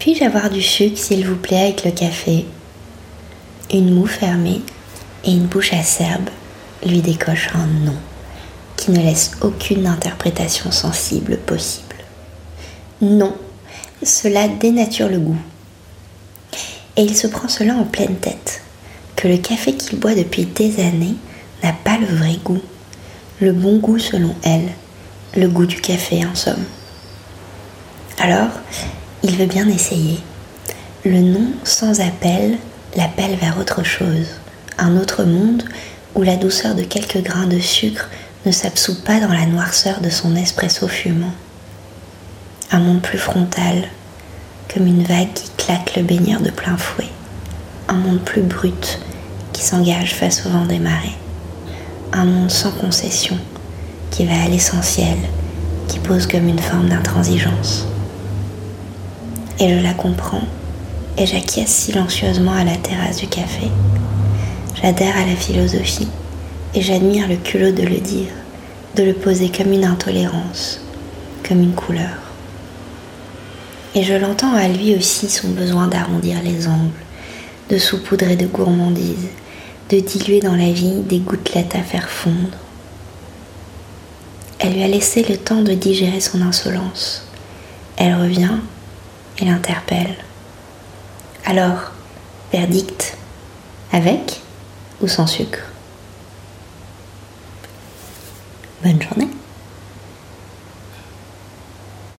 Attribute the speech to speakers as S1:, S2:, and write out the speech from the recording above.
S1: Puis-je avoir du sucre, s'il vous plaît, avec le café? Une moue fermée et une bouche acerbe lui décoche un non qui ne laisse aucune interprétation sensible possible. Non, cela dénature le goût. Et il se prend cela en pleine tête, que le café qu'il boit depuis des années n'a pas le vrai goût, le bon goût selon elle, le goût du café en somme. Alors, il veut bien essayer. Le non sans appel l'appelle vers autre chose, un autre monde où la douceur de quelques grains de sucre ne s'absout pas dans la noirceur de son espresso fumant. Un monde plus frontal, comme une vague qui claque le baigneur de plein fouet. Un monde plus brut qui s'engage face au vent des marées. Un monde sans concession qui va à l'essentiel, qui pose comme une forme d'intransigeance. Et je la comprends et j'acquiesce silencieusement à la terrasse du café. J'adhère à la philosophie et j'admire le culot de le dire, de le poser comme une intolérance, comme une couleur. Et je l'entends à lui aussi son besoin d'arrondir les angles, de saupoudrer de gourmandise, de diluer dans la vie des gouttelettes à faire fondre. Elle lui a laissé le temps de digérer son insolence. Elle revient et l'interpelle. Alors, verdict, avec ou sans sucre? Bonne journée